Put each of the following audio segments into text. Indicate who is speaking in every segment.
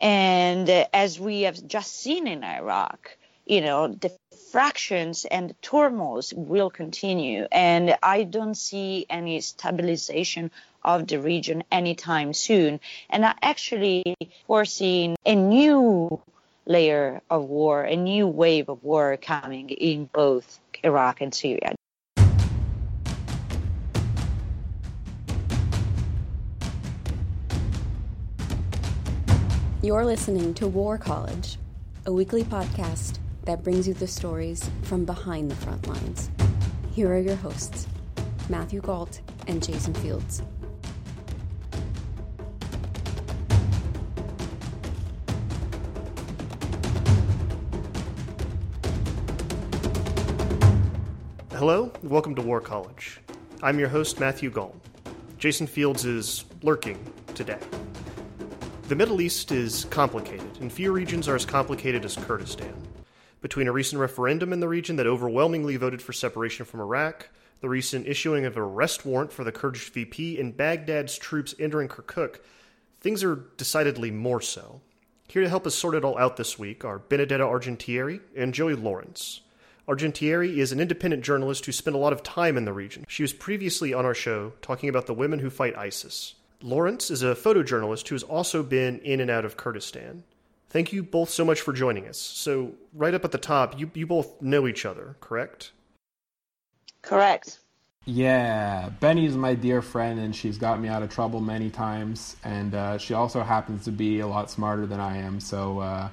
Speaker 1: And as we have just seen in Iraq, you know, the fractions and the turmoils will continue. And I don't see any stabilization of the region anytime soon. And I actually foreseen a new layer of war, a new wave of war coming in both Iraq and Syria.
Speaker 2: You're listening to War College, a weekly podcast that brings you the stories from behind the front lines. Here are your hosts, Matthew Gault and Jason Fields.
Speaker 3: Hello, welcome to War College. I'm your host, Matthew Gault. Jason Fields is lurking today. The Middle East is complicated, and few regions are as complicated as Kurdistan. Between a recent referendum in the region that overwhelmingly voted for separation from Iraq, the recent issuing of an arrest warrant for the Kurdish VP, and Baghdad's troops entering Kirkuk, things are decidedly more so. Here to help us sort it all out this week are Benedetta Argentieri and Joey Lawrence. Argentieri is an independent journalist who spent a lot of time in the region. She was previously on our show talking about the women who fight ISIS. Lawrence is a photojournalist who has also been in and out of Kurdistan. Thank you both so much for joining us. So, right up at the top, you, you both know each other, correct?
Speaker 1: Correct.
Speaker 4: Yeah, Benny's my dear friend, and she's got me out of trouble many times. And uh, she also happens to be a lot smarter than I am. So, uh,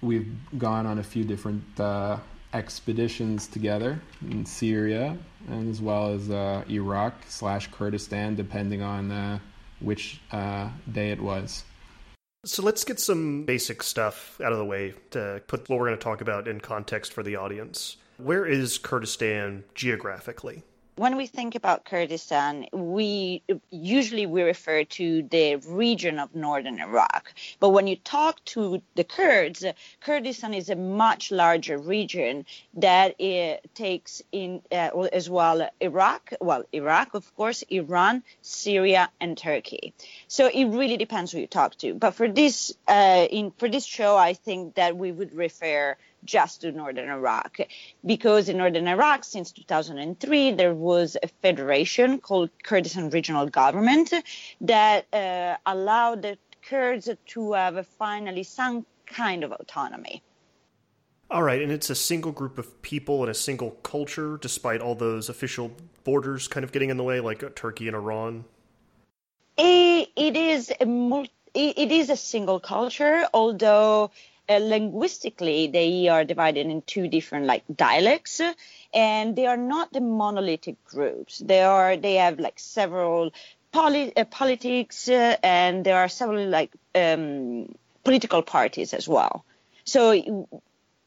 Speaker 4: we've gone on a few different uh, expeditions together in Syria and as well as uh, Iraq slash Kurdistan, depending on uh, which uh, day it was.
Speaker 3: So let's get some basic stuff out of the way to put what we're going to talk about in context for the audience. Where is Kurdistan geographically?
Speaker 1: When we think about Kurdistan, we usually we refer to the region of northern Iraq. But when you talk to the Kurds, Kurdistan is a much larger region that takes in uh, as well Iraq, well Iraq of course, Iran, Syria, and Turkey. So it really depends who you talk to. But for this uh, in for this show, I think that we would refer just to northern Iraq. Because in northern Iraq, since 2003, there was a federation called Kurdistan Regional Government that uh, allowed the Kurds to have finally some kind of autonomy.
Speaker 3: All right, and it's a single group of people and a single culture, despite all those official borders kind of getting in the way, like Turkey and Iran.
Speaker 1: it, it is a multi, it is a single culture, although uh, linguistically they are divided in two different like dialects and they are not the monolithic groups. They are they have like several poli- uh, politics uh, and there are several like um, political parties as well. So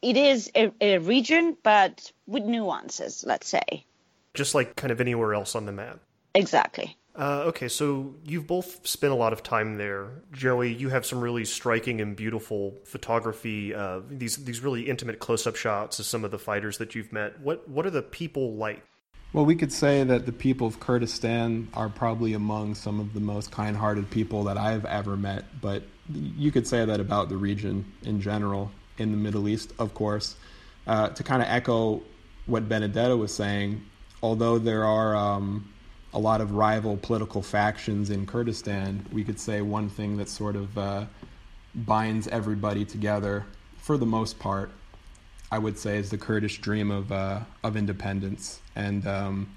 Speaker 1: it is a, a region but with nuances let's say.
Speaker 3: Just like kind of anywhere else on the map.
Speaker 1: Exactly
Speaker 3: uh, okay, so you've both spent a lot of time there. Joey, you have some really striking and beautiful photography. Uh, these these really intimate close up shots of some of the fighters that you've met. What what are the people like?
Speaker 4: Well, we could say that the people of Kurdistan are probably among some of the most kind hearted people that I've ever met. But you could say that about the region in general, in the Middle East, of course. Uh, to kind of echo what Benedetta was saying, although there are. Um, a lot of rival political factions in Kurdistan, we could say one thing that sort of uh, binds everybody together, for the most part, I would say, is the Kurdish dream of uh, of independence. And um,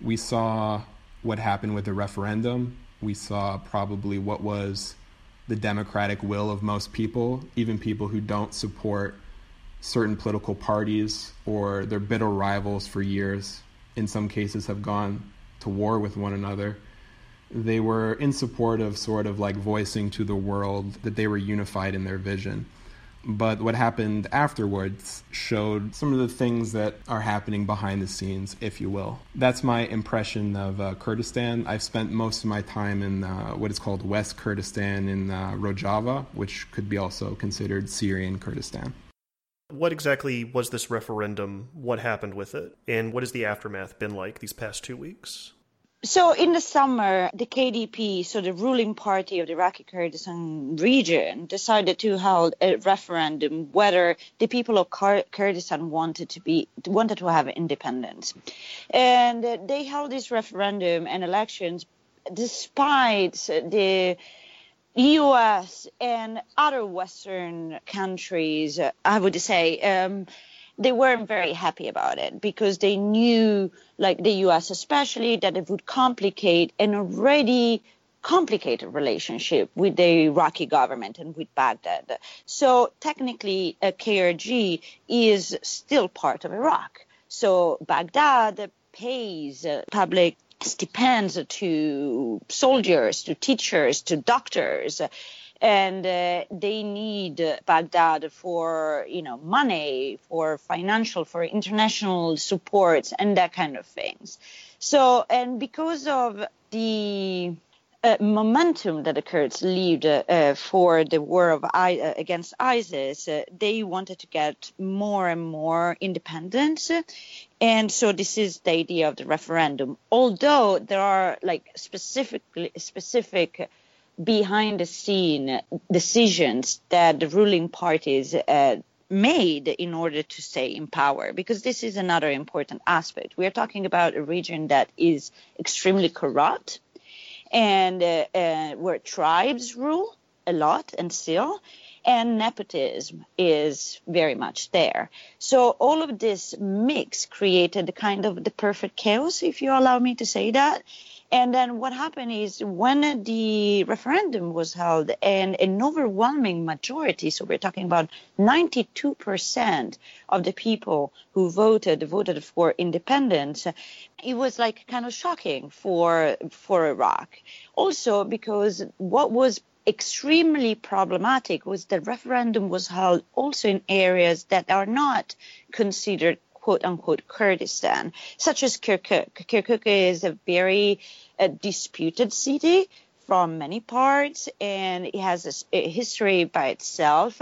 Speaker 4: we saw what happened with the referendum. We saw probably what was the democratic will of most people, even people who don't support certain political parties or their bitter rivals for years. In some cases, have gone to war with one another. They were in support of sort of like voicing to the world that they were unified in their vision. But what happened afterwards showed some of the things that are happening behind the scenes, if you will. That's my impression of uh, Kurdistan. I've spent most of my time in uh, what is called West Kurdistan in uh, Rojava, which could be also considered Syrian Kurdistan.
Speaker 3: What exactly was this referendum? What happened with it? And what has the aftermath been like these past two weeks?
Speaker 1: So in the summer, the KDP, so the ruling party of the Iraqi Kurdistan region, decided to hold a referendum whether the people of Kurdistan wanted to be wanted to have independence, and they held this referendum and elections despite the U.S. and other Western countries. I would say. Um, they weren't very happy about it because they knew, like the US especially, that it would complicate an already complicated relationship with the Iraqi government and with Baghdad. So technically, a KRG is still part of Iraq. So Baghdad pays public stipends to soldiers, to teachers, to doctors and uh, they need Baghdad for you know money, for financial, for international support, and that kind of things. So, and because of the uh, momentum that the Kurds lead uh, for the war of I- uh, against ISIS, uh, they wanted to get more and more independence. And so this is the idea of the referendum. Although there are like specifically specific behind the scene decisions that the ruling parties uh, made in order to stay in power because this is another important aspect we are talking about a region that is extremely corrupt and uh, uh, where tribes rule a lot and still and nepotism is very much there. So all of this mix created kind of the perfect chaos, if you allow me to say that. And then what happened is when the referendum was held and an overwhelming majority, so we're talking about 92% of the people who voted voted for independence, it was like kind of shocking for for Iraq. Also because what was extremely problematic was the referendum was held also in areas that are not considered quote unquote Kurdistan, such as Kirkuk. Kirkuk is a very uh, disputed city from many parts, and it has a, a history by itself.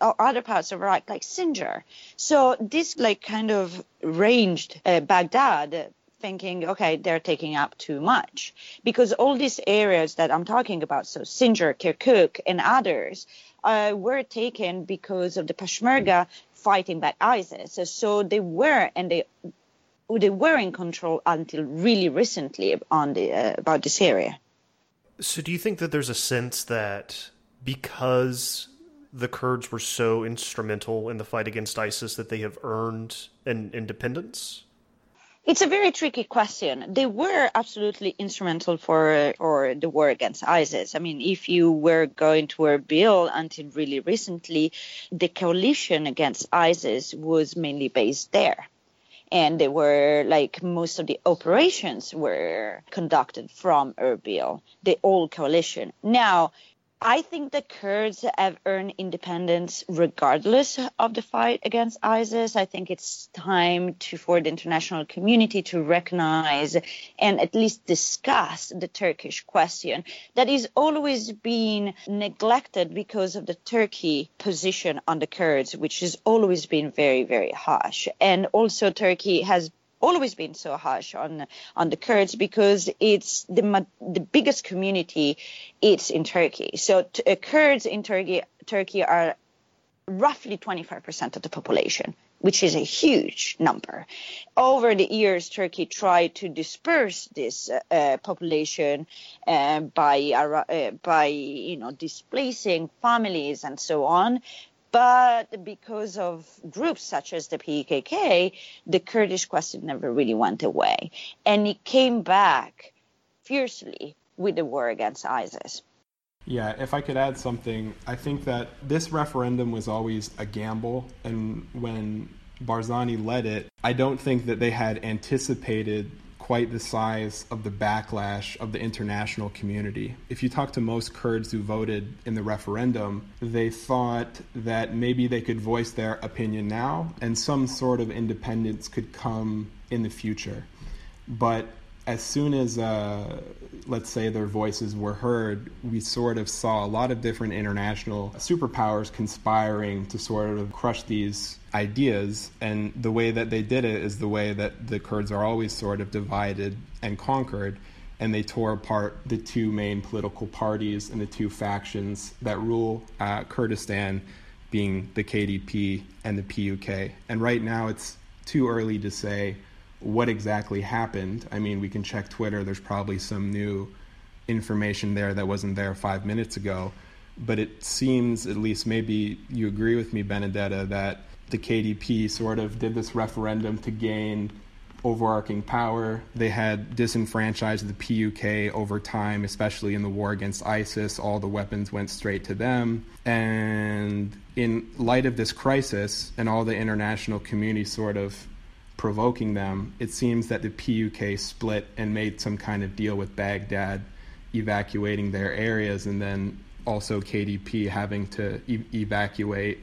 Speaker 1: Or other parts of Iraq, like Sinjar. So this like kind of ranged uh, Baghdad thinking, okay, they're taking up too much. Because all these areas that I'm talking about, so Sinjar, Kirkuk, and others, uh, were taken because of the Peshmerga fighting back ISIS. So they were, and they they were in control until really recently on the uh, about this area.
Speaker 3: So, do you think that there's a sense that because the Kurds were so instrumental in the fight against ISIS that they have earned an independence?
Speaker 1: It's a very tricky question. They were absolutely instrumental for for the war against ISIS. I mean, if you were going to Erbil until really recently, the coalition against ISIS was mainly based there. And they were like most of the operations were conducted from Erbil, the old coalition. Now, I think the Kurds have earned independence regardless of the fight against ISIS. I think it's time to, for the international community to recognize and at least discuss the Kurdish question that is always being neglected because of the Turkey position on the Kurds, which has always been very, very harsh. And also Turkey has always been so harsh on on the Kurds because it's the the biggest community it's in Turkey. So t- uh, Kurds in Turkey Turkey are roughly 25% of the population, which is a huge number. Over the years, Turkey tried to disperse this uh, uh, population uh, by uh, by you know displacing families and so on But because of groups such as the PKK, the Kurdish question never really went away. And it came back fiercely with the war against ISIS.
Speaker 4: Yeah, if I could add something, I think that this referendum was always a gamble. And when Barzani led it, I don't think that they had anticipated quite the size of the backlash of the international community. If you talk to most Kurds who voted in the referendum, they thought that maybe they could voice their opinion now and some sort of independence could come in the future. But as soon as, uh, let's say, their voices were heard, we sort of saw a lot of different international superpowers conspiring to sort of crush these ideas. And the way that they did it is the way that the Kurds are always sort of divided and conquered. And they tore apart the two main political parties and the two factions that rule uh, Kurdistan, being the KDP and the PUK. And right now, it's too early to say what exactly happened. I mean, we can check Twitter. There's probably some new information there that wasn't there five minutes ago. But it seems, at least maybe you agree with me, Benedetta, that the KDP sort of did this referendum to gain overarching power. They had disenfranchised the PUK over time, especially in the war against ISIS. All the weapons went straight to them. And in light of this crisis and all the international community sort of provoking them, it seems that the PUK split and made some kind of deal with Baghdad, evacuating their areas, and then also KDP having to e- evacuate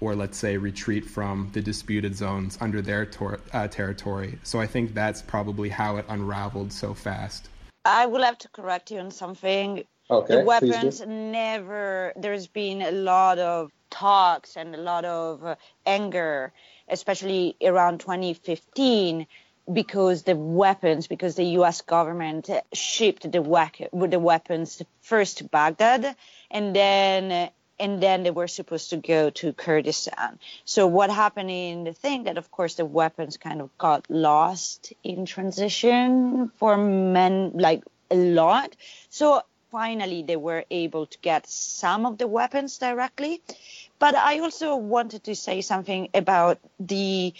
Speaker 4: or let's say retreat from the disputed zones under their tor- uh, territory. So I think that's probably how it unraveled so fast.
Speaker 1: I will have to correct you on something.
Speaker 5: Okay,
Speaker 1: the weapons never. There's been a lot of talks and a lot of uh, anger especially around 2015 because the weapons, because the U.S. government shipped the, the weapons first to Baghdad, and then and then they were supposed to go to Kurdistan. So what happened in the thing that, of course, the weapons kind of got lost in transition for men, like a lot. So finally, they were able to get some of the weapons directly. But I also wanted to say something about the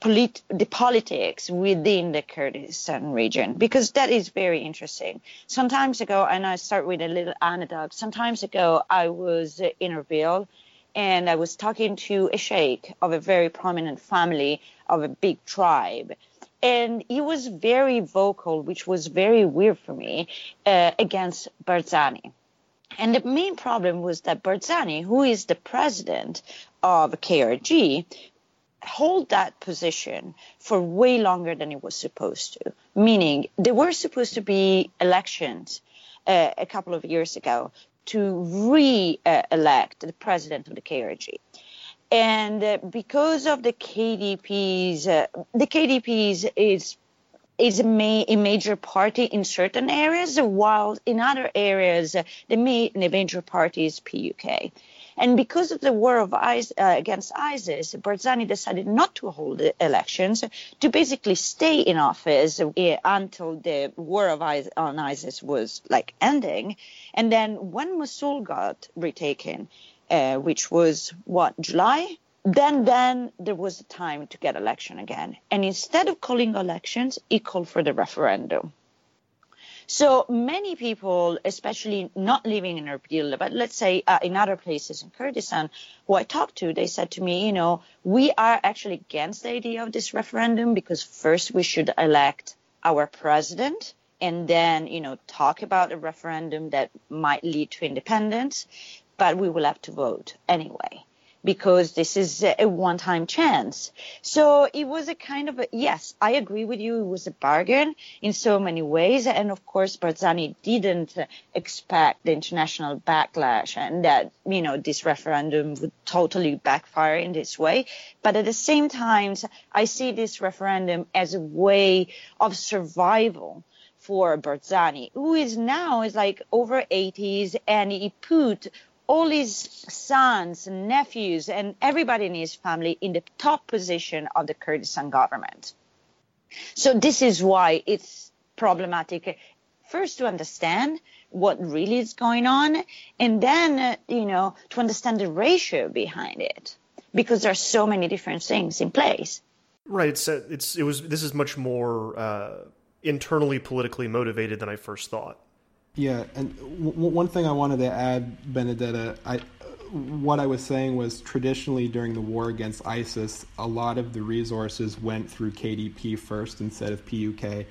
Speaker 1: polit- the politics within the Kurdistan region because that is very interesting. Sometimes ago, and I start with a little anecdote. Sometimes ago, I was in Erbil and I was talking to a sheikh of a very prominent family of a big tribe. And he was very vocal, which was very weird for me, uh, against Barzani. And the main problem was that Barzani, who is the president of KRG, hold that position for way longer than it was supposed to. Meaning, there were supposed to be elections uh, a couple of years ago to re-elect the president of the KRG. And uh, because of the KDP's, uh, the KDP's is is a, ma- a, major party in certain areas, while in other areas, the, ma- the, major party is PUK. And because of the war of uh, against ISIS, Barzani decided not to hold the elections to basically stay in office uh, until the war of on ISIS was like ending. And then when Mosul got retaken, uh, which was what July then then there was a time to get election again. And instead of calling elections he called for the referendum. So many people especially not living in erbil but let's say uh, in other places in kurdistan who i talked to they said to me you know we are actually against the idea of this referendum because first we should elect our president and then you know talk about a referendum that might lead to independence but we will have to vote anyway because this is a one-time chance. So it was a kind of a, yes, I agree with you. It was a bargain in so many ways. And of course, Barzani didn't expect the international backlash and that, you know, this referendum would totally backfire in this way. But at the same time, I see this referendum as a way of survival for Barzani, who is now is like over 80s and he put all his sons nephews and everybody in his family in the top position of the Kurdistan government. So this is why it's problematic. First to understand, what really is going on, and then uh, you know to understand the ratio behind it, because there are so many different things in place.
Speaker 3: Right. It's uh, it's it was this is much more uh, internally politically motivated than I first thought.
Speaker 4: Yeah, and w- one thing I wanted to add, Benedetta, I what I was saying was traditionally during the war against ISIS, a lot of the resources went through KDP first instead of PUK.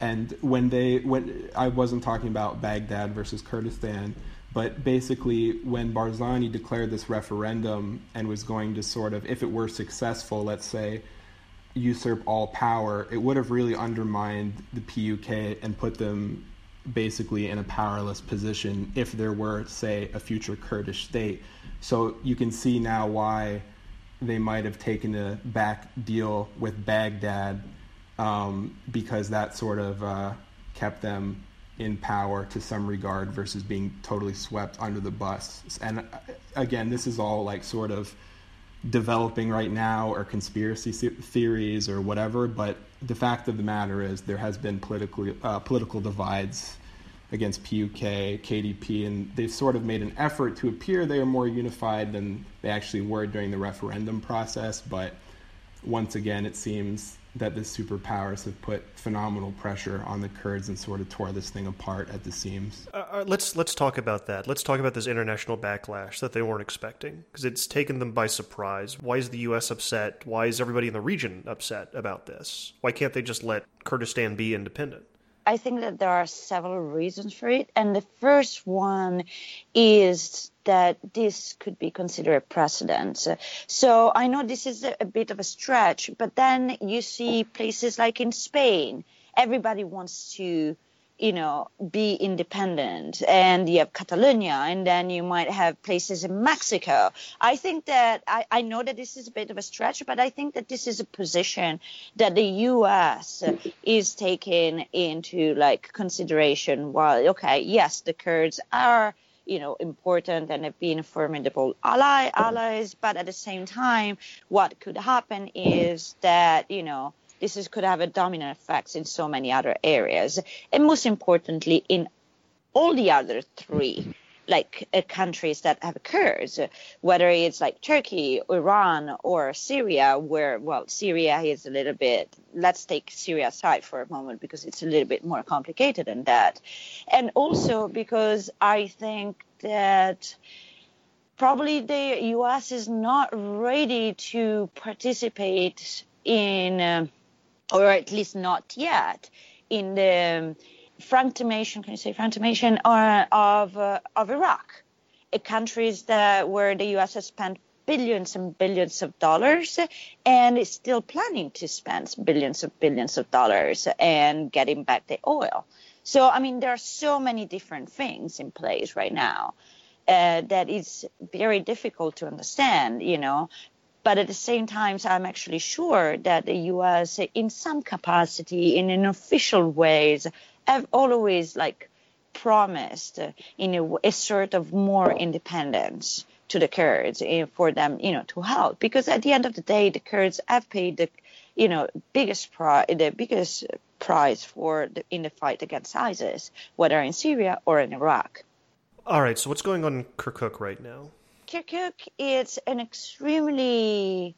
Speaker 4: And when they when I wasn't talking about Baghdad versus Kurdistan, but basically when Barzani declared this referendum and was going to sort of, if it were successful, let's say, usurp all power, it would have really undermined the PUK and put them basically in a powerless position if there were, say, a future Kurdish state. So you can see now why they might have taken a back deal with Baghdad um, because that sort of uh, kept them in power to some regard versus being totally swept under the bus. And uh, again, this is all like sort of developing right now or conspiracy theories or whatever, but the fact of the matter is there has been political uh, political divides against PUK, KDP, and they've sort of made an effort to appear they are more unified than they actually were during the referendum process. But once again, it seems that the superpowers have put phenomenal pressure on the Kurds and sort of tore this thing apart at the seams.
Speaker 3: Uh, uh let's let's talk about that. Let's talk about this international backlash that they weren't expecting because it's taken them by surprise. Why is the U.S. upset? Why is everybody in the region upset about this? Why can't they just let Kurdistan be independent?
Speaker 1: I think that there are several reasons for it. And the first one is that this could be considered a precedent. So I know this is a, bit of a stretch, but then you see places like in Spain, everybody wants to you know, be independent. And you have Catalonia, and then you might have places in Mexico. I think that I, I know that this is a bit of a stretch, but I think that this is a position that the U.S. is taking into like consideration. While okay, yes, the Kurds are you know important and have been formidable ally allies, but at the same time, what could happen is that you know this is, could have a dominant effects in so many other areas, and most importantly, in all the other three like uh, countries that have Kurds, whether it's like Turkey, Iran, or Syria, where well, Syria is a little bit. Let's take Syria aside for a moment because it's a little bit more complicated than that, and also because I think that probably the U.S. is not ready to participate in. Or at least not yet, in the franctimation, can you say franctimation, uh, of, uh, of Iraq, uh, countries that where the U.S. has spent billions and billions of dollars and is still planning to spend billions of billions of dollars and getting back the oil. So, I mean, there are so many different things in place right now uh, that is very difficult to understand, you know. But at the same time, I'm actually sure that the U.S., in some capacity, in an official ways, have always like promised in a, a sort of more independence to the Kurds eh, for them, you know, to help. Because at the end of the day, the Kurds have paid the, you know, biggest price, the biggest price for the, in the fight against ISIS, whether in Syria or in Iraq.
Speaker 3: All right. So what's going on in Kirkuk right now?
Speaker 1: Kirkuk is an extremely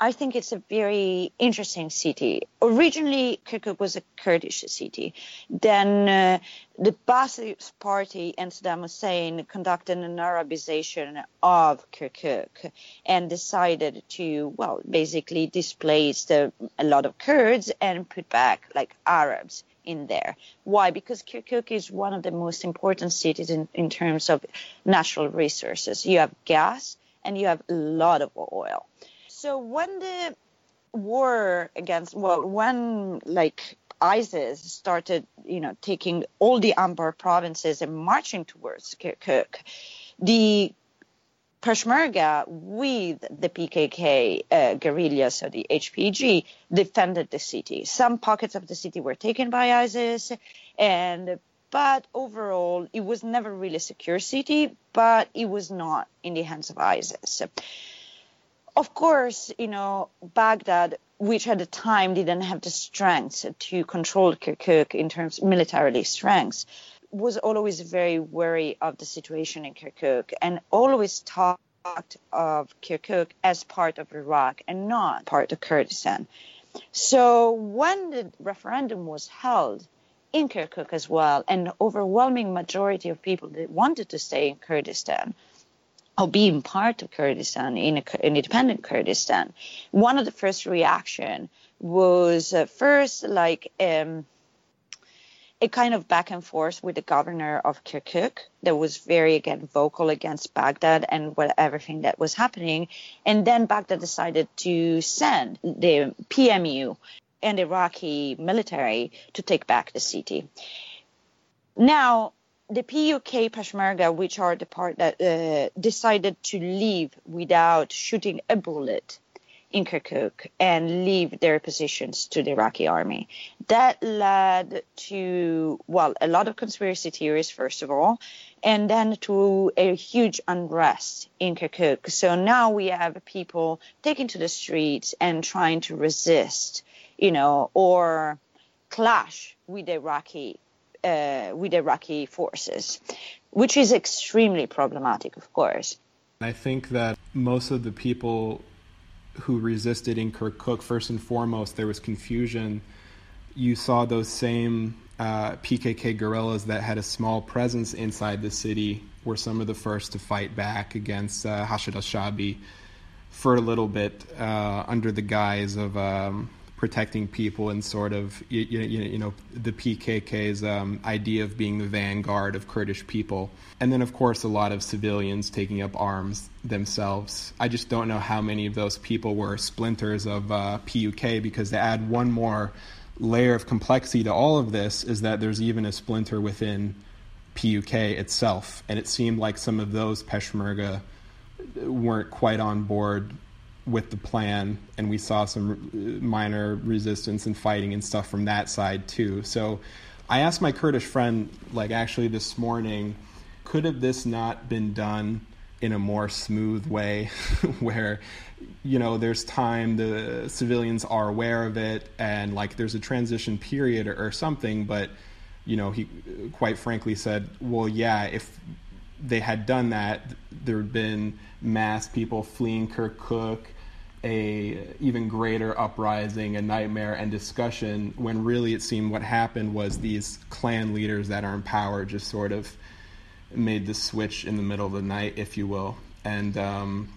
Speaker 1: I think it's a very interesting city. Originally, Kirkuk was a Kurdish city. Then uh, the Ba'ath Party and Saddam Hussein conducted an Arabization of Kirkuk and decided to, well, basically displace the, a lot of Kurds and put back like Arabs in there. Why? Because Kirkuk is one of the most important cities in, in terms of natural resources. You have gas and you have a lot of oil. So when the war against, well, when like ISIS started, you know, taking all the Anbar provinces and marching towards Kirkuk, the Peshmerga with the PKK uh, guerrillas, so the HPG, defended the city. Some pockets of the city were taken by ISIS, and but overall, it was never really a secure city, but it was not in the hands of ISIS. Of course, you know, Baghdad, which at the time didn't have the strength to control Kirkuk in terms of militarily strength, was always very wary of the situation in Kirkuk and always talked of Kirkuk as part of Iraq and not part of Kurdistan. So when the referendum was held in Kirkuk as well, an overwhelming majority of people that wanted to stay in Kurdistan or being part of Kurdistan in, a, in independent Kurdistan, one of the first reaction was uh, first like um, a kind of back and forth with the governor of Kirkuk that was very again vocal against Baghdad and what everything that was happening, and then Baghdad decided to send the PMU and Iraqi military to take back the city. Now, the PUK Peshmerga, which are the part that uh, decided to leave without shooting a bullet in Kirkuk and leave their positions to the Iraqi army. That led to, well, a lot of conspiracy theories, first of all, and then to a huge unrest in Kirkuk. So now we have people taking to the streets and trying to resist, you know, or clash with the Iraqi uh, with Iraqi forces, which is extremely problematic, of course.
Speaker 4: I think that most of the people who resisted in Kirkuk, first and foremost, there was confusion. You saw those same uh, PKK guerrillas that had a small presence inside the city were some of the first to fight back against uh, Hashid al-Shabi for a little bit uh, under the guise of um, protecting people and sort of you, you, you know the PKK's um, idea of being the vanguard of Kurdish people, and then of course a lot of civilians taking up arms themselves. I just don't know how many of those people were splinters of uh, PUK because to add one more layer of complexity to all of this is that there's even a splinter within PUK itself, and it seemed like some of those Peshmerga weren't quite on board with the plan, and we saw some uh, minor resistance and fighting and stuff from that side too. So I asked my Kurdish friend, like actually this morning, could have this not been done in a more smooth way where you know there's time the civilians are aware of it and like there's a transition period or, or something but you know he quite frankly said well yeah if they had done that there had been mass people fleeing Kirkuk a even greater uprising, a nightmare, and discussion. When really it seemed what happened was these clan leaders that are in power just sort of made the switch in the middle of the night, if you will, and um,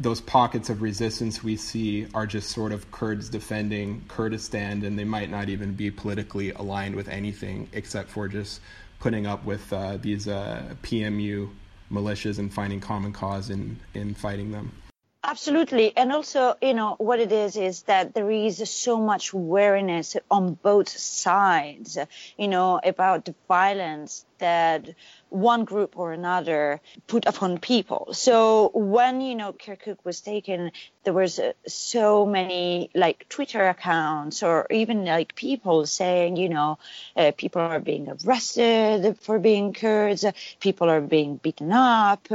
Speaker 4: those pockets of resistance we see are just sort of Kurds defending Kurdistan, and they might not even be politically aligned with anything except for just putting up with uh, these uh, PMU militias and finding common cause in in fighting them.
Speaker 1: Absolutely. And also, you know, what it is is that there is so much wariness on both sides, you know, about the violence that one group or another put upon people. So when you know Kirkuk was taken, there was uh, so many like Twitter accounts or even like people saying, you know, uh, people are being arrested for being Kurds, people are being beaten up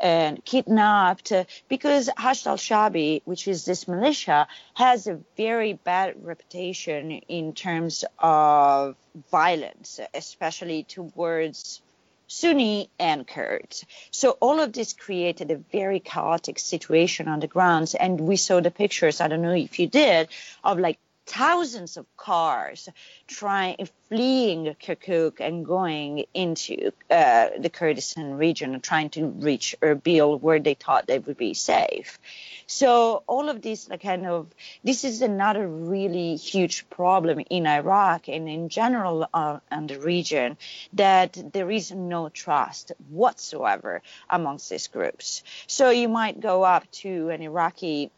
Speaker 1: and kidnapped because Hashd al-Shabi, which is this militia, has a very bad reputation in terms of violence, especially towards Sunni and Kurds. So all of this created a very chaotic situation on the grounds. And we saw the pictures, I don't know if you did, of like thousands of cars trying fleeing Kirkuk and going into uh, the Kurdistan region, and trying to reach Erbil, where they thought they would be safe. So all of this, like kind of, this is another really huge problem in Iraq and in general uh, in the region that there is no trust whatsoever amongst these groups. So you might go up to an Iraqi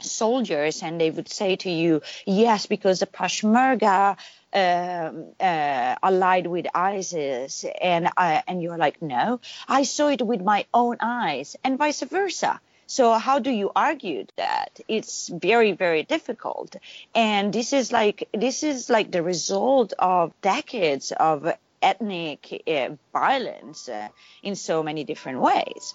Speaker 1: soldiers and they would say to you, yes, because the Peshmerga uh, uh, allied with ISIS, and uh, and you're like, no, I saw it with my own eyes, and vice versa. So how do you argue that? It's very, very difficult. And this is like, this is like the result of decades of ethnic uh, violence uh, in so many different ways.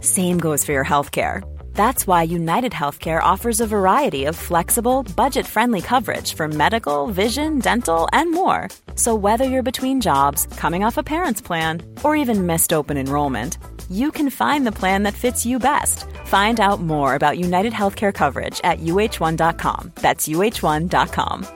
Speaker 6: Same goes for your healthcare. That's why United Healthcare offers a variety of flexible, budget friendly coverage for medical, vision, dental, and more. So, whether you're between jobs, coming off a parent's plan, or even missed open enrollment, you can find the plan that fits you best. Find out more about United Healthcare coverage at uh1.com. That's uh1.com.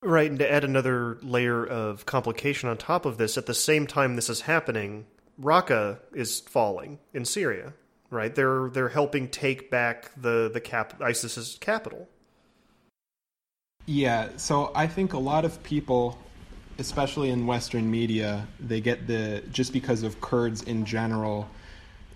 Speaker 3: Right, and to add another layer of complication on top of this, at the same time this is happening, Raqqa is falling in Syria. Right, they're they're helping take back the the cap ISIS's capital.
Speaker 4: Yeah, so I think a lot of people, especially in Western media, they get the just because of Kurds in general,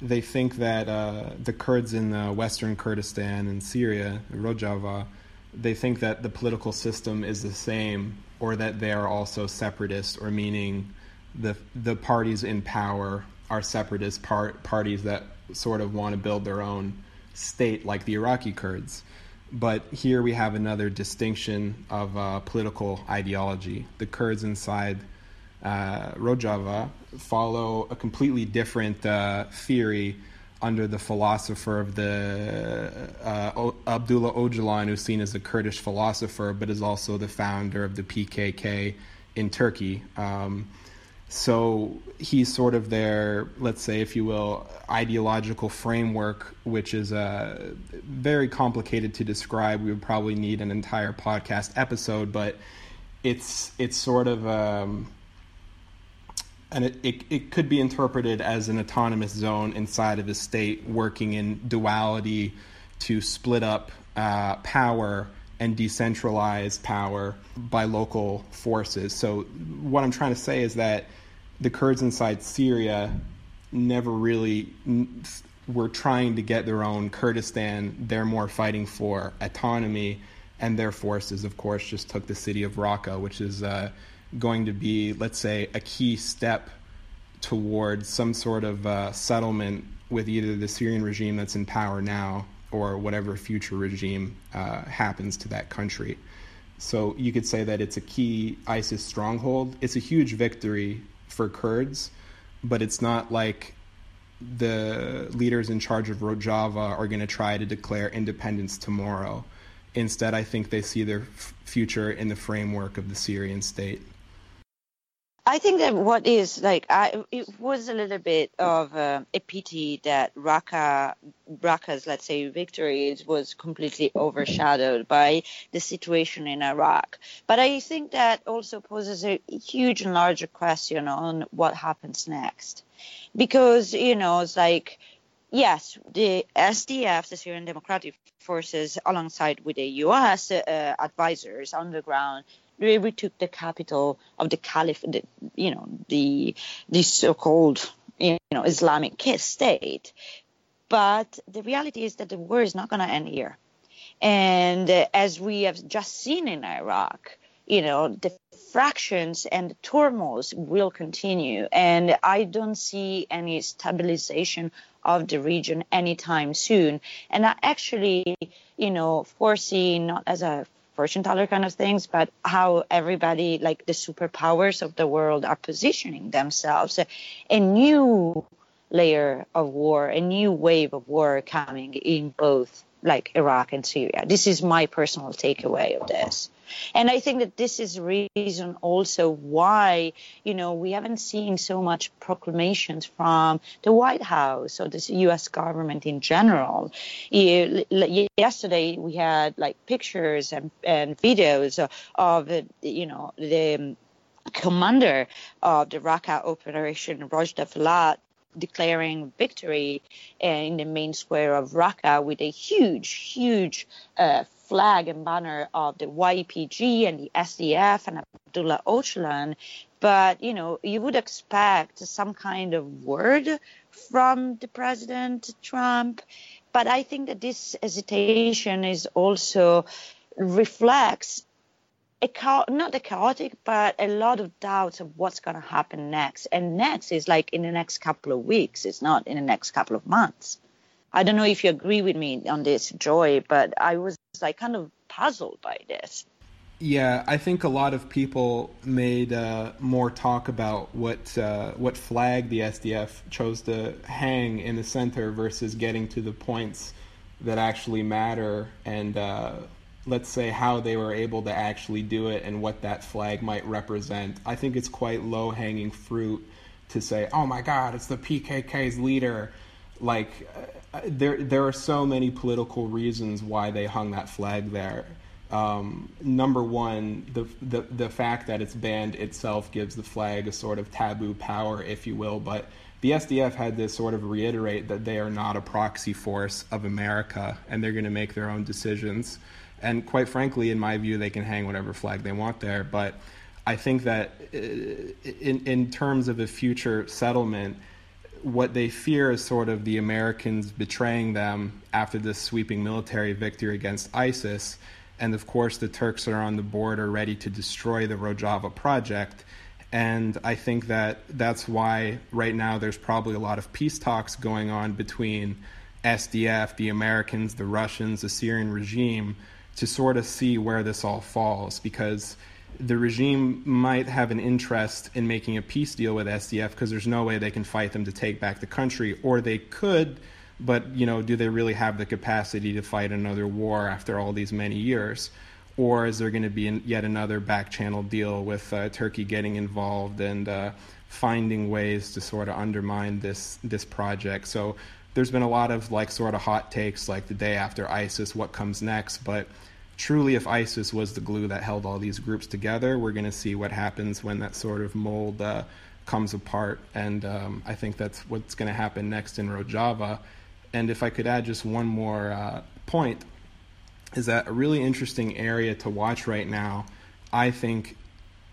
Speaker 4: they think that uh, the Kurds in uh, Western Kurdistan and Syria, Rojava, they think that the political system is the same, or that they are also separatist, or meaning the the parties in power are separatist part, parties that sort of want to build their own state, like the Iraqi Kurds. But here we have another distinction of uh, political ideology. The Kurds inside uh, Rojava follow a completely different uh, theory under the philosopher of the uh, Abdullah Öcalan, who's seen as a Kurdish philosopher, but is also the founder of the PKK in Turkey. Um, so he's sort of their, let's say, if you will, ideological framework, which is uh, very complicated to describe. We would probably need an entire podcast episode, but it's it's sort of um, and it, it, it could be interpreted as an autonomous zone inside of the state working in duality to split up uh, power and decentralize power by local forces. So what I'm trying to say is that the Kurds inside Syria never really were trying to get their own Kurdistan. They're more fighting for autonomy, and their forces, of course, just took the city of Raqqa, which is uh, going to be, let's say, a key step towards some sort of uh, settlement with either the Syrian regime that's in power now or whatever future regime uh, happens to that country. So you could say that it's a key ISIS stronghold. It's a huge victory for Kurds, but it's not like the leaders in charge of Rojava are going to try to declare independence tomorrow. Instead, I think they see their f- future in the framework of the Syrian state.
Speaker 1: I think that what is like, I, it was a little bit of a, a pity that Raqqa, Raqqa's, let's say, victory was completely overshadowed by the situation in Iraq. But I think that also poses a huge and larger question on what happens next. Because, you know, it's like, yes, the SDF, the Syrian Democratic Forces, alongside with the U.S. Uh, advisors on the ground, we retook the capital of the Caliph, the, you know, the the so-called you know Islamic state. But the reality is that the war is not going to end here, and uh, as we have just seen in Iraq, you know, the fractions and the turmoils will continue, and I don't see any stabilization of the region anytime soon. And I actually, you know, foresee not as a fortune teller kind of things, but how everybody, like the superpowers of the world, are positioning themselves. A new layer of war, a new wave of war coming in both like Iraq and Syria. This is my personal takeaway of this. And I think that this is reason also why, you know, we haven't seen so much proclamations from the White House or the U.S. government in general. Yesterday we had like pictures and, and videos of, you know, the commander of the Raqqa operation, Rojda Felat, declaring victory uh, in the main square of Raqqa with a huge, huge uh, flag and banner of the YPG and the SDF and Abdullah Öcalan. But, you know, you would expect some kind of word from the President Trump. But I think that this hesitation is also reflects a cha- not a chaotic, but a lot of doubts of what's going to happen next. And next is like in the next couple of weeks. It's not in the next couple of months. I don't know if you agree with me on this, Joey, but I was like kind of puzzled by this.
Speaker 4: Yeah, I think a lot of people made uh, more talk about what uh, what flag the SDF chose to hang in the center versus getting to the points that actually matter and uh, let's say how they were able to actually do it and what that flag might represent. I think it's quite low hanging fruit to say, "Oh my God, it's the PKK's leader." Like uh, there, there are so many political reasons why they hung that flag there. Um, number one, the, the the fact that it's banned itself gives the flag a sort of taboo power, if you will. But the SDF had to sort of reiterate that they are not a proxy force of America, and they're going to make their own decisions. And quite frankly, in my view, they can hang whatever flag they want there. But I think that uh, in, in terms of a future settlement, what they fear is sort of the Americans betraying them after this sweeping military victory against ISIS. And of course, the Turks are on the border ready to destroy the Rojava project. And I think that that's why right now there's probably a lot of peace talks going on between SDF, the Americans, the Russians, the Syrian regime to sort of see where this all falls because the regime might have an interest in making a peace deal with SDF because there's no way they can fight them to take back the country, or they could, but you know, do they really have the capacity to fight another war after all these many years? Or is there going to be yet another back channel deal with uh, Turkey getting involved and uh, finding ways to sort of undermine this this project? So there's been a lot of like sort of hot takes like the day after ISIS, what comes next. But truly, if ISIS was the glue that held all these groups together, we're going to see what happens when that sort of mold uh, comes apart. And um, I think that's what's going to happen next in Rojava. And if I could add just one more uh, point, is that a really interesting area to watch right now, I think,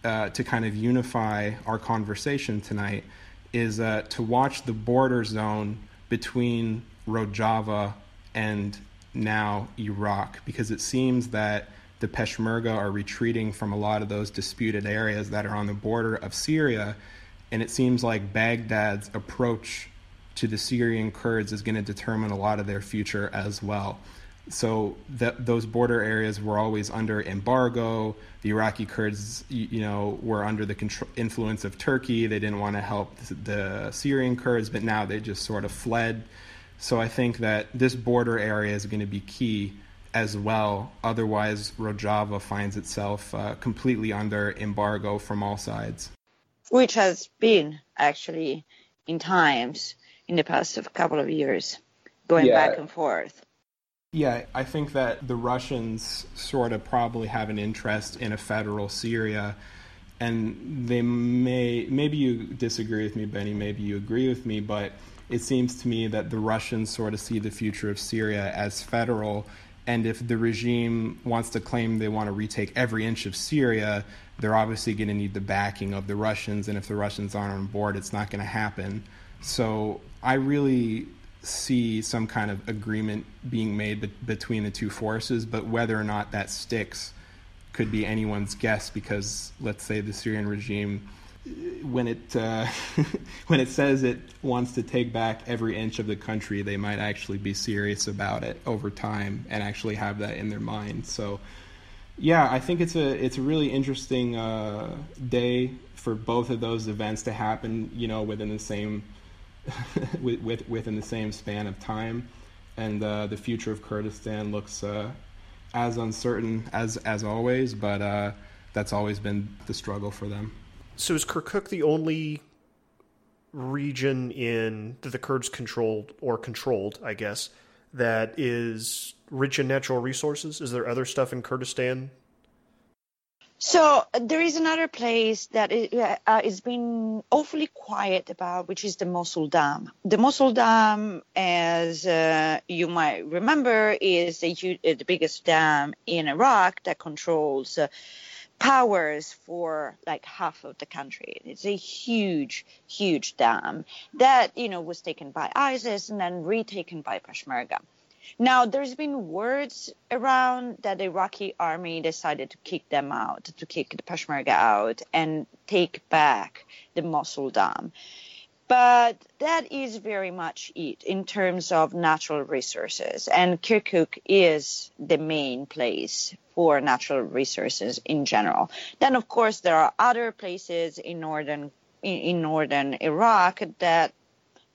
Speaker 4: uh, to kind of unify our conversation tonight, is uh, to watch the border zone between Rojava and now Iraq because it seems that the Peshmerga are retreating from a lot of those disputed areas that are on the border of Syria. And it seems like Baghdad's approach to the Syrian Kurds is going to determine a lot of their future as well. So that those border areas were always under embargo. The Iraqi Kurds, you know, were under the control, influence of Turkey. They didn't want to help the Syrian Kurds, but now they just sort of fled. So I think that this border area is going to be key as well. Otherwise, Rojava finds itself uh, completely under embargo from all sides.
Speaker 1: Which has been actually in times in the past couple of years, going yeah. back and forth.
Speaker 4: Yeah, I think that the Russians sort of probably have an interest in a federal Syria. And they may, maybe you disagree with me, Benny, maybe you agree with me, but it seems to me that the Russians sort of see the future of Syria as federal. And if the regime wants to claim they want to retake every inch of Syria, they're obviously going to need the backing of the Russians. And if the Russians aren't on board, it's not going to happen. So I really see some kind of agreement being made be- between the two forces, but whether or not that sticks could be anyone's guess because let's say the Syrian regime when it uh, when it says it wants to take back every inch of the country, they might actually be serious about it over time and actually have that in their mind. So, yeah, I think it's a it's a really interesting uh, day for both of those events to happen. You know, within the same with, with, within the same span of time, and uh, the future of Kurdistan looks uh, as uncertain as as always. But uh, that's always been the struggle for them.
Speaker 3: So is Kirkuk the only region in that the Kurds controlled or controlled, I guess, that is rich in natural resources? Is there other stuff in Kurdistan
Speaker 1: So there is another place that is, uh, is been awfully quiet about, which is the Mosul Dam. The Mosul Dam, as uh, you might remember, is the, uh, the biggest dam in Iraq that controls uh, powers for like half of the country. It's a huge, huge dam that you know was taken by ISIS and then retaken by Peshmerga. Now, there's been words around that the Iraqi army decided to kick them out, to kick the Peshmerga out and take back the Mosul Dam. But that is very much it in terms of natural resources. And Kirkuk is the main place for natural resources in general. Then, of course, there are other places in northern in northern Iraq that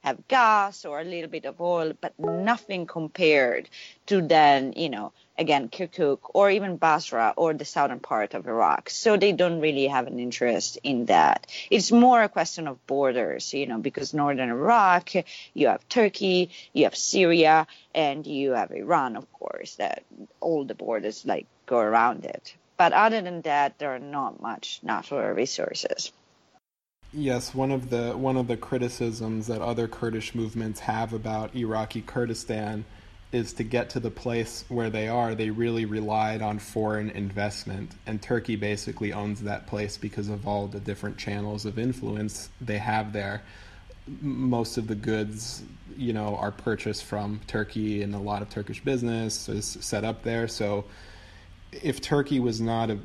Speaker 1: have gas or a little bit of oil, but nothing compared to then, you know, again, Kirkuk or even Basra or the southern part of Iraq. So they don't really have an interest in that. It's more a question of borders, you know, because northern Iraq, you have Turkey, you have Syria, and you have Iran, of course, that all the borders like go around it. But other than that, there are not much natural resources.
Speaker 4: Yes, one of the one of the criticisms that other Kurdish movements have about Iraqi Kurdistan is to get to the place where they are, they really relied on foreign investment. And Turkey basically owns that place because of all the different channels of influence they have there. Most of the goods, you know, are purchased from Turkey, and a lot of Turkish business is set up there. So, if Turkey was not a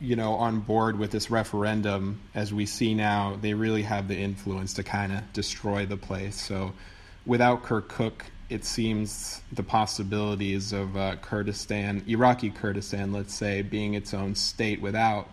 Speaker 4: you know, on board with this referendum, as we see now, they really have the influence to kind of destroy the place. So, without Kirkuk, it seems the possibilities of uh, Kurdistan, Iraqi Kurdistan, let's say, being its own state without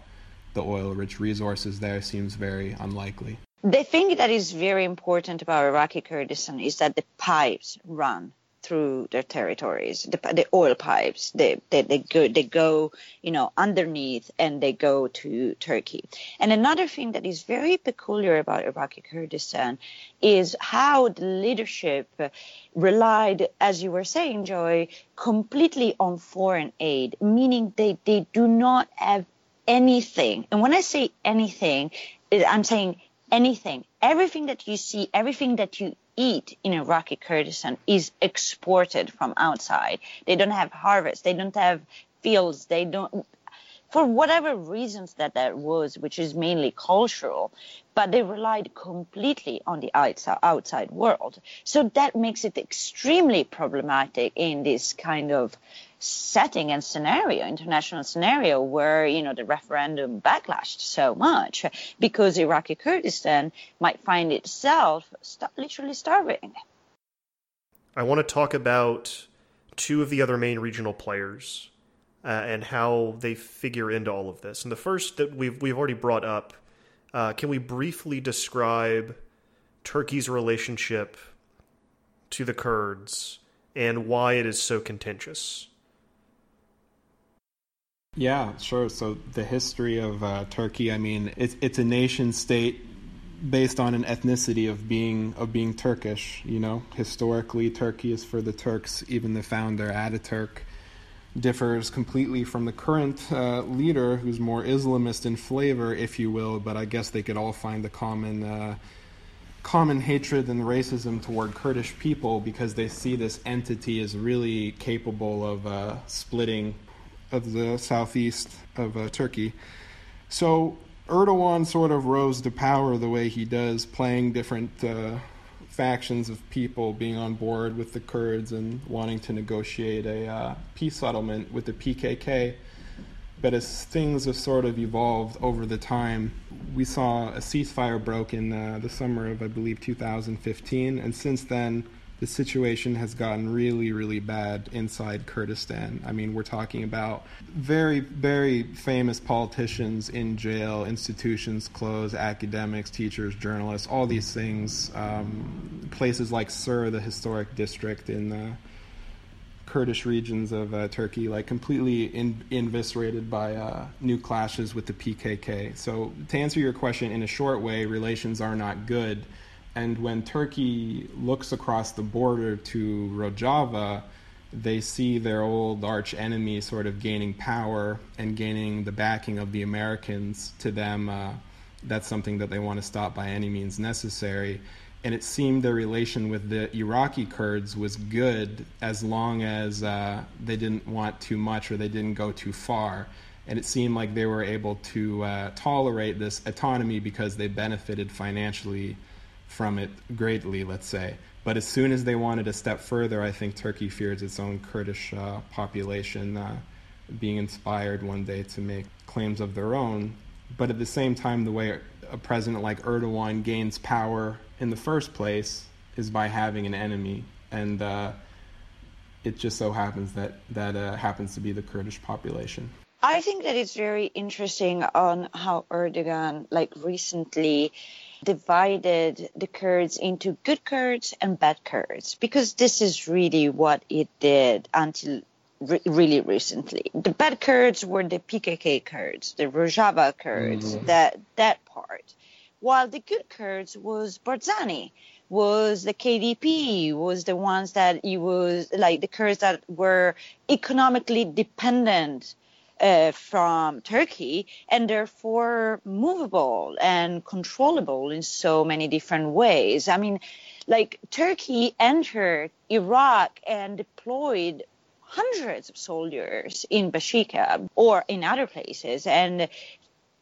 Speaker 4: the oil-rich resources there seems very unlikely.
Speaker 1: The thing that is very important about Iraqi Kurdistan is that the pipes run through their territories. The, the oil pipes, they, they, they, go, they go, you know, underneath and they go to Turkey. And another thing that is very peculiar about Iraqi Kurdistan is how the leadership relied, as you were saying, Joey, completely on foreign aid, meaning they, they do not have anything. And when I say anything, I'm saying anything. Everything that you see, everything that you eat in Iraqi Kurdistan is exported from outside. They don't have harvests. They don't have fields. They don't, for whatever reasons that that was, which is mainly cultural, but they relied completely on the outside world. So that makes it extremely problematic in this kind of setting and scenario, international scenario, where you know the referendum backlashed so much because Iraqi Kurdistan might find itself st- literally starving.
Speaker 3: I want to talk about two of the other main regional players uh, and how they figure into all of this. And the first that we've we've already brought up, uh, can we briefly describe Turkey's relationship to the Kurds and why it is so contentious?
Speaker 4: Yeah, sure. So the history of uh, Turkey, I mean, it's it's a nation state based on an ethnicity of being of being Turkish. You know, historically, Turkey is for the Turks. Even the founder, Ataturk, differs completely from the current uh, leader, who's more Islamist in flavor, if you will. But I guess they could all find the common. Uh, common hatred and racism toward Kurdish people because they see this entity as really capable of uh, splitting of the southeast of uh, Turkey. So Erdogan sort of rose to power the way he does, playing different uh, factions of people being on board with the Kurds and wanting to negotiate a uh, peace settlement with the PKK. But as things have sort of evolved over the time, we saw a ceasefire broke in uh, the summer of, I believe, 2015, and since then, the situation has gotten really, really bad inside Kurdistan. I mean, we're talking about very, very famous politicians in jail, institutions closed, academics, teachers, journalists, all these things. Um, places like Sur, the historic district in the Kurdish regions of uh, Turkey, like completely in, eviscerated by uh, new clashes with the PKK. So, to answer your question in a short way, relations are not good and when Turkey looks across the border to Rojava, they see their old arch enemy sort of gaining power and gaining the backing of the Americans. To them, uh, that's something that they want to stop by any means necessary. And it seemed their relation with the Iraqi Kurds was good as long as uh, they didn't want too much or they didn't go too far. And it seemed like they were able to uh, tolerate this autonomy because they benefited financially from it greatly, let's say. But as soon as they wanted a step further, I think Turkey fears its own Kurdish uh, population uh, being inspired one day to make claims of their own. But at the same time, the way a president like Erdogan gains power in the first place is by having an enemy. And uh, it just so happens that that uh, happens to be the Kurdish population.
Speaker 1: I think that it's very interesting on how Erdogan, like recently, divided the Kurds into good Kurds and bad Kurds because this is really what it did until re- really recently. The bad Kurds were the PKK Kurds, the Rojava Kurds, mm-hmm. that that part, while the good Kurds was Barzani was the KDP, was the ones that it was like the Kurds that were economically dependent uh, from Turkey and therefore movable and controllable in so many different ways. I mean, like Turkey entered Iraq and deployed hundreds of soldiers in Bashika or in other places and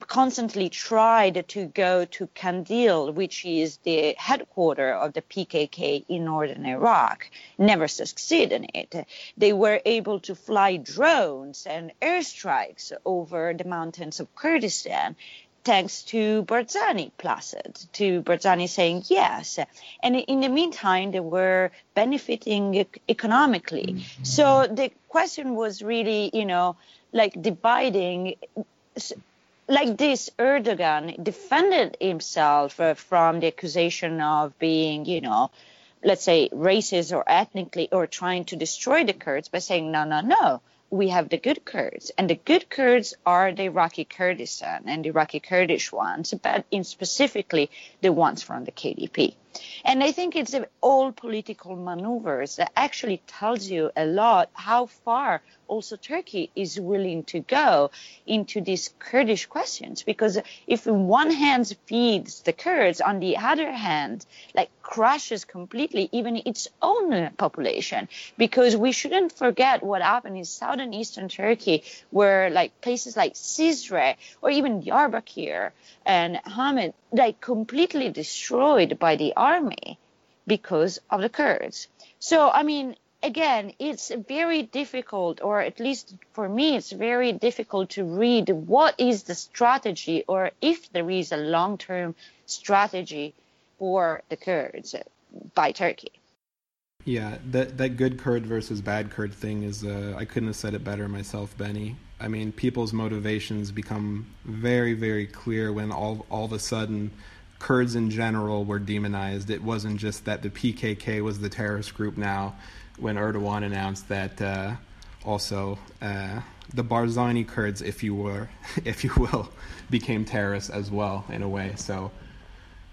Speaker 1: constantly tried to go to Kandil, which is the headquarters of the PKK in northern Iraq, never succeed in it. They were able to fly drones and airstrikes over the mountains of Kurdistan thanks to Barzani Placid, to Barzani saying yes. And in the meantime, they were benefiting economically. Mm-hmm. So the question was really, you know, like dividing like this, Erdogan defended himself uh, from the accusation of being, you know, let's say racist or ethnically or trying to destroy the Kurds by saying, no, no, no, we have the good Kurds, and the good Kurds are the Iraqi Kurdistan and the Iraqi Kurdish ones, but in specifically the ones from the KDP. And I think it's all political maneuvers that actually tells you a lot how far also Turkey is willing to go into these Kurdish questions. Because if one hand feeds the Kurds, on the other hand, like crushes completely even its own population. Because we shouldn't forget what happened in southern eastern Turkey, where like places like Cizre or even Diyarbakir and Hamid, like completely destroyed by the army because of the Kurds. So, I mean, again, it's very difficult, or at least for me, it's very difficult to read what is the strategy or if there is a long term strategy for the Kurds by Turkey.
Speaker 4: Yeah, that that good Kurd versus bad Kurd thing is uh, I couldn't have said it better myself, Benny. I mean, people's motivations become very very clear when all all of a sudden Kurds in general were demonized. It wasn't just that the PKK was the terrorist group now when Erdogan announced that uh, also uh, the Barzani Kurds, if you were, if you will, became terrorists as well in a way. So,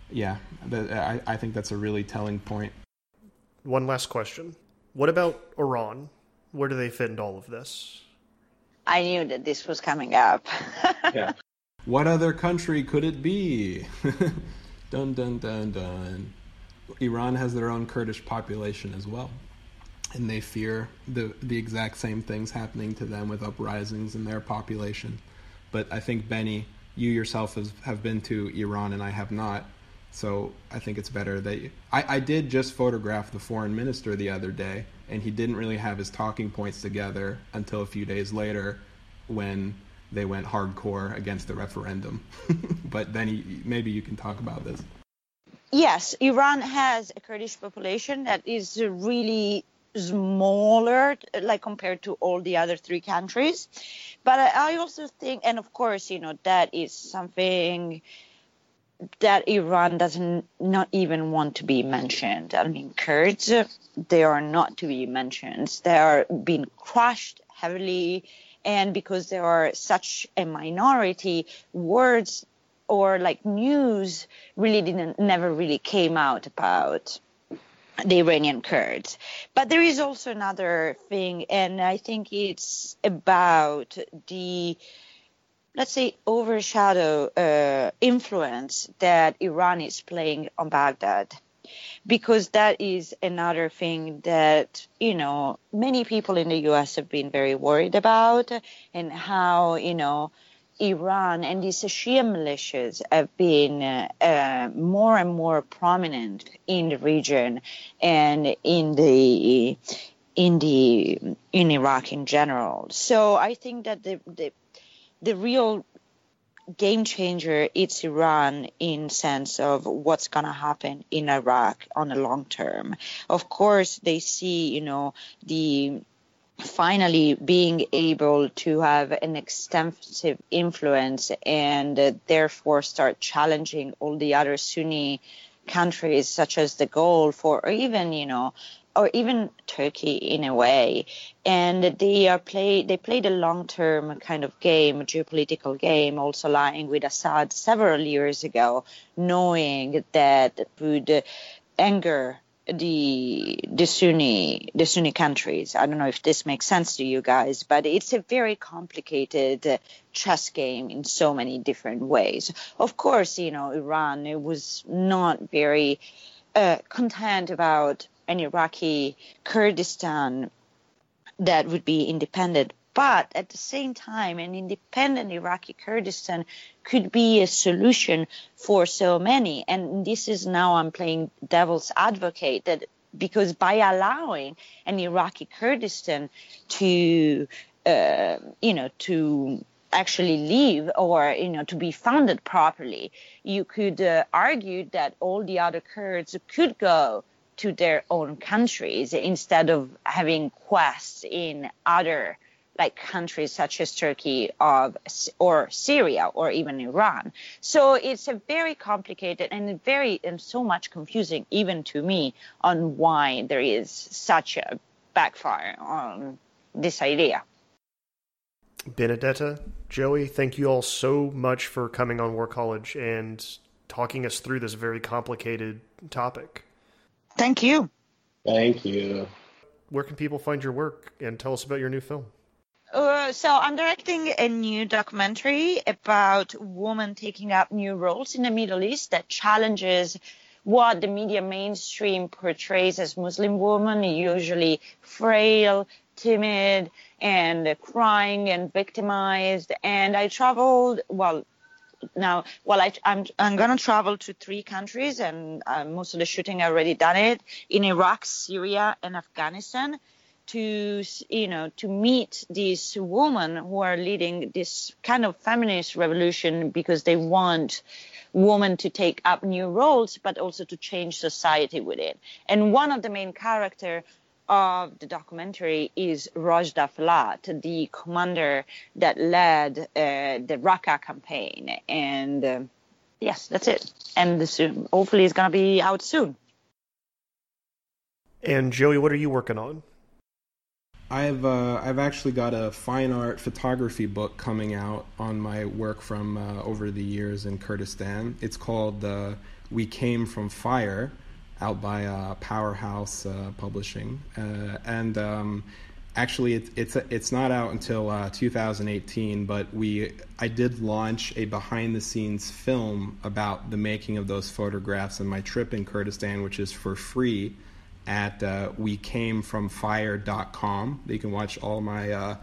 Speaker 4: yeah, the, I, I think that's a really telling point.
Speaker 3: One last question: What about Iran? Where do they fit into all of this?
Speaker 1: I knew that this was coming up.
Speaker 4: yeah. What other country could it be? Dun dun dun dun. Iran has their own Kurdish population as well and they fear the the exact same things happening to them with uprisings in their population. But I think Benny, you yourself has, have been to Iran and I have not. So I think it's better that you, I, I did just photograph the foreign minister the other day, and he didn't really have his talking points together until a few days later, when they went hardcore against the referendum. but Benny, maybe you can talk about this.
Speaker 1: Yes, Iran has a Kurdish population that is really smaller like compared to all the other three countries but I, also think and of course you know that is something that Iran doesn't not even want to be mentioned. I mean, Kurds, they are not to be mentioned. They are being crushed heavily, and because there are such a minority, words or like news really didn't never really came out about the Iranian Kurds. But there is also another thing, and I think it's about the let's say overshadow uh, influence that Iran is playing on Baghdad because that is another thing that you know many people in the US have been very worried about and how you know Iran and these Shia militias have been uh, uh, more and more prominent in the region and in the in the in Iraq in general. So I think that the the, the real game changer it's Iran in sense of what's going to happen in Iraq on the long term. Of course, they see, you know, the finally being able to have an extensive influence and uh, therefore start challenging all the other Sunni countries such as the Gulf or even you know or even Turkey in a way and they are play they played a long term kind of game geopolitical game also lying with Assad several years ago knowing that would anger the the Sunni the Sunni countries. I don't know if this makes sense to you guys, but it's a very complicated uh, chess game in so many different ways. Of course, you know Iran it was not very uh, content about an Iraqi Kurdistan that would be independent but at the same time, an independent Iraqi Kurdistan could be a solution for so many. And this is now I'm playing devil's advocate that because by allowing an Iraqi Kurdistan to, uh, you know, to actually leave or you know to be funded properly you could uh, argue that all the other kurds could go to their own countries instead of having quests in other like countries such as Turkey of, or Syria or even Iran. So it's a very complicated and very and so much confusing even to me on why there is such a backfire on this idea.
Speaker 3: Benedetta, Joey, thank you all so much for coming on War College and talking us through this very complicated topic.
Speaker 1: Thank you.
Speaker 7: Thank you.
Speaker 3: Where can people find your work and tell us about your new film?
Speaker 1: Uh, so I'm directing a new documentary about women taking up new roles in the Middle East that challenges what the media mainstream portrays as Muslim women, usually frail, timid, and crying and victimized. And I traveled, well, now, well, I, am I'm, I'm gonna travel to three countries, and uh, most of the shooting I already done it. In Iraq, Syria, and Afghanistan to you know to meet these women who are leading this kind of feminist revolution because they want women to take up new roles but also to change society with it. And one of the main character of the documentary is Rojda Felat, the commander that led uh, the Raqqa campaign. And uh, yes, that's it. And this, hopefully it's going to be out soon.
Speaker 3: And Joey, what are you working on?
Speaker 4: I've uh, I've actually got a fine art photography book coming out on my work from uh, over the years in Kurdistan. It's called uh, "We Came from Fire," out by uh, Powerhouse uh, Publishing, uh, and um, actually it, it's it's not out until 2018. But we I did launch a behind the scenes film about the making of those photographs and my trip in Kurdistan, which is for free at uh, wecamefromfire.com. You can watch all my uh,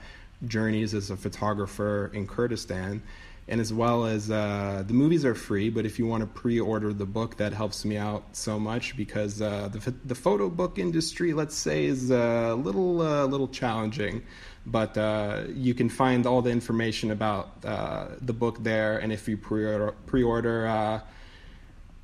Speaker 4: journeys as a photographer in Kurdistan. And as well as uh, the movies are free, but if you want to pre-order the book, that helps me out so much because uh, the the photo book industry, let's say, is a little uh, little challenging. But uh, you can find all the information about the book there, and if you pre-order, pre-order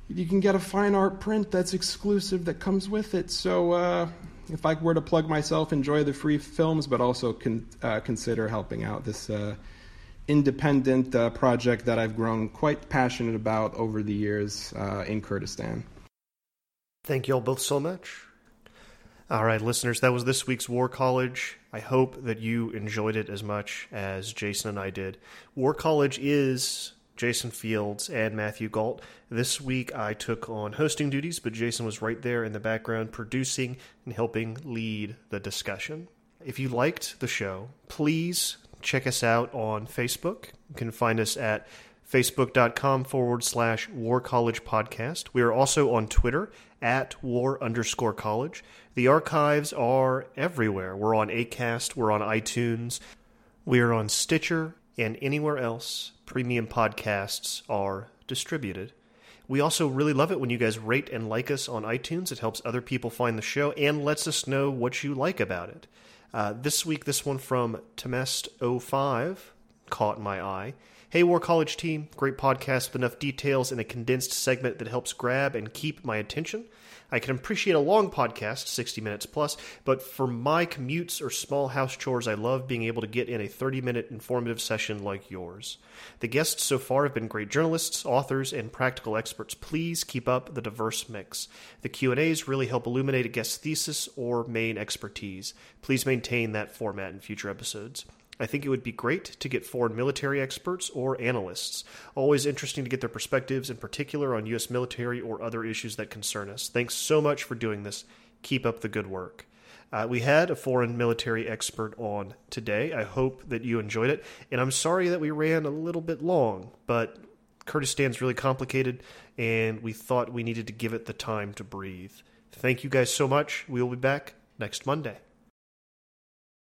Speaker 4: you can get a fine art print that's exclusive that comes with it. So uh, if I were to plug myself, enjoy the free films, but also con- uh, consider helping out this uh, independent uh, project that I've grown quite passionate about over the years uh, in Kurdistan.
Speaker 3: Thank you all both so much. All right, listeners, that was this week's War College. I hope that you enjoyed it as much as Jason and I did. War College is Jason Fields, and Matthew Gault. This week I took on hosting duties, but Jason was right there in the background producing and helping lead the discussion. If you liked the show, please check us out on Facebook. You can find us at facebook.com forward slash war college podcast. We are also on Twitter at war underscore college. The archives are everywhere. We're on ACAST, we're on iTunes, we are on Stitcher, and anywhere else premium podcasts are distributed. We also really love it when you guys rate and like us on iTunes. It helps other people find the show and lets us know what you like about it. Uh, this week, this one from Temest05 caught my eye. Hey, War College team, great podcast with enough details in a condensed segment that helps grab and keep my attention. I can appreciate a long podcast, 60 minutes plus, but for my commutes or small house chores, I love being able to get in a 30 minute informative session like yours. The guests so far have been great journalists, authors, and practical experts. Please keep up the diverse mix. The Q&As really help illuminate a guest's thesis or main expertise. Please maintain that format in future episodes. I think it would be great to get foreign military experts or analysts. Always interesting to get their perspectives, in particular on U.S. military or other issues that concern us. Thanks so much for doing this. Keep up the good work. Uh, we had a foreign military expert on today. I hope that you enjoyed it. And I'm sorry that we ran a little bit long, but Kurdistan's really complicated, and we thought we needed to give it the time to breathe. Thank you guys so much. We will be back next Monday.